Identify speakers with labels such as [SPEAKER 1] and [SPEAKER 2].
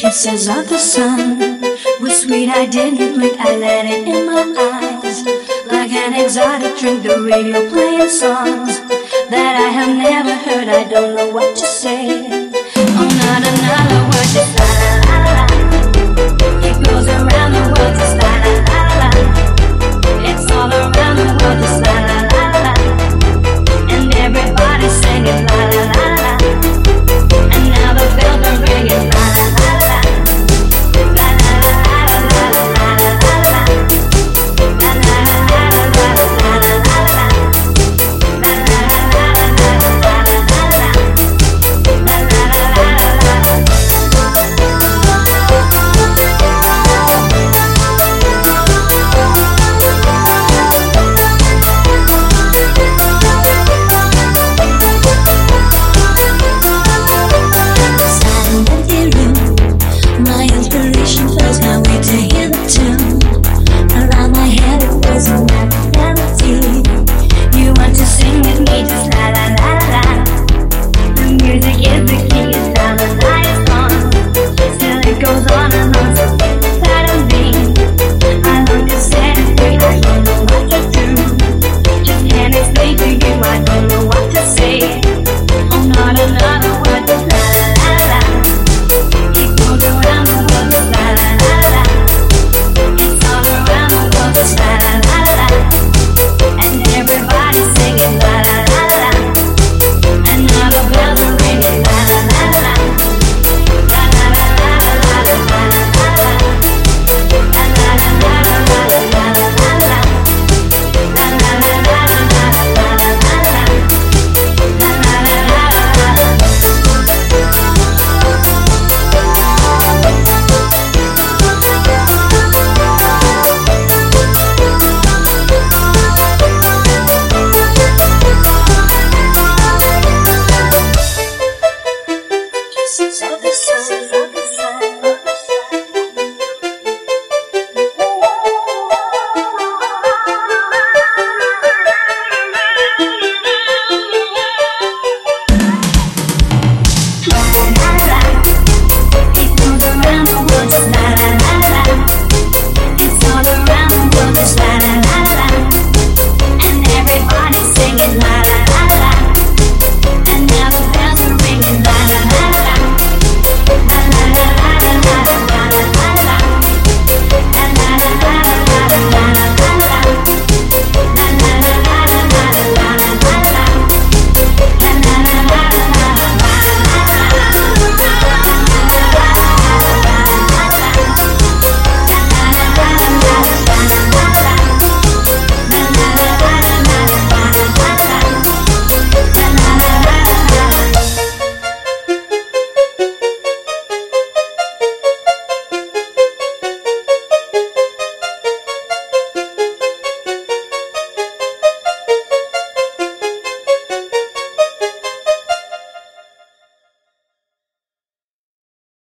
[SPEAKER 1] kisses of the sun were sweet. I didn't blink, I let it in my eyes. Like an exotic drink, the radio playing songs that I have never heard. I don't know what to say.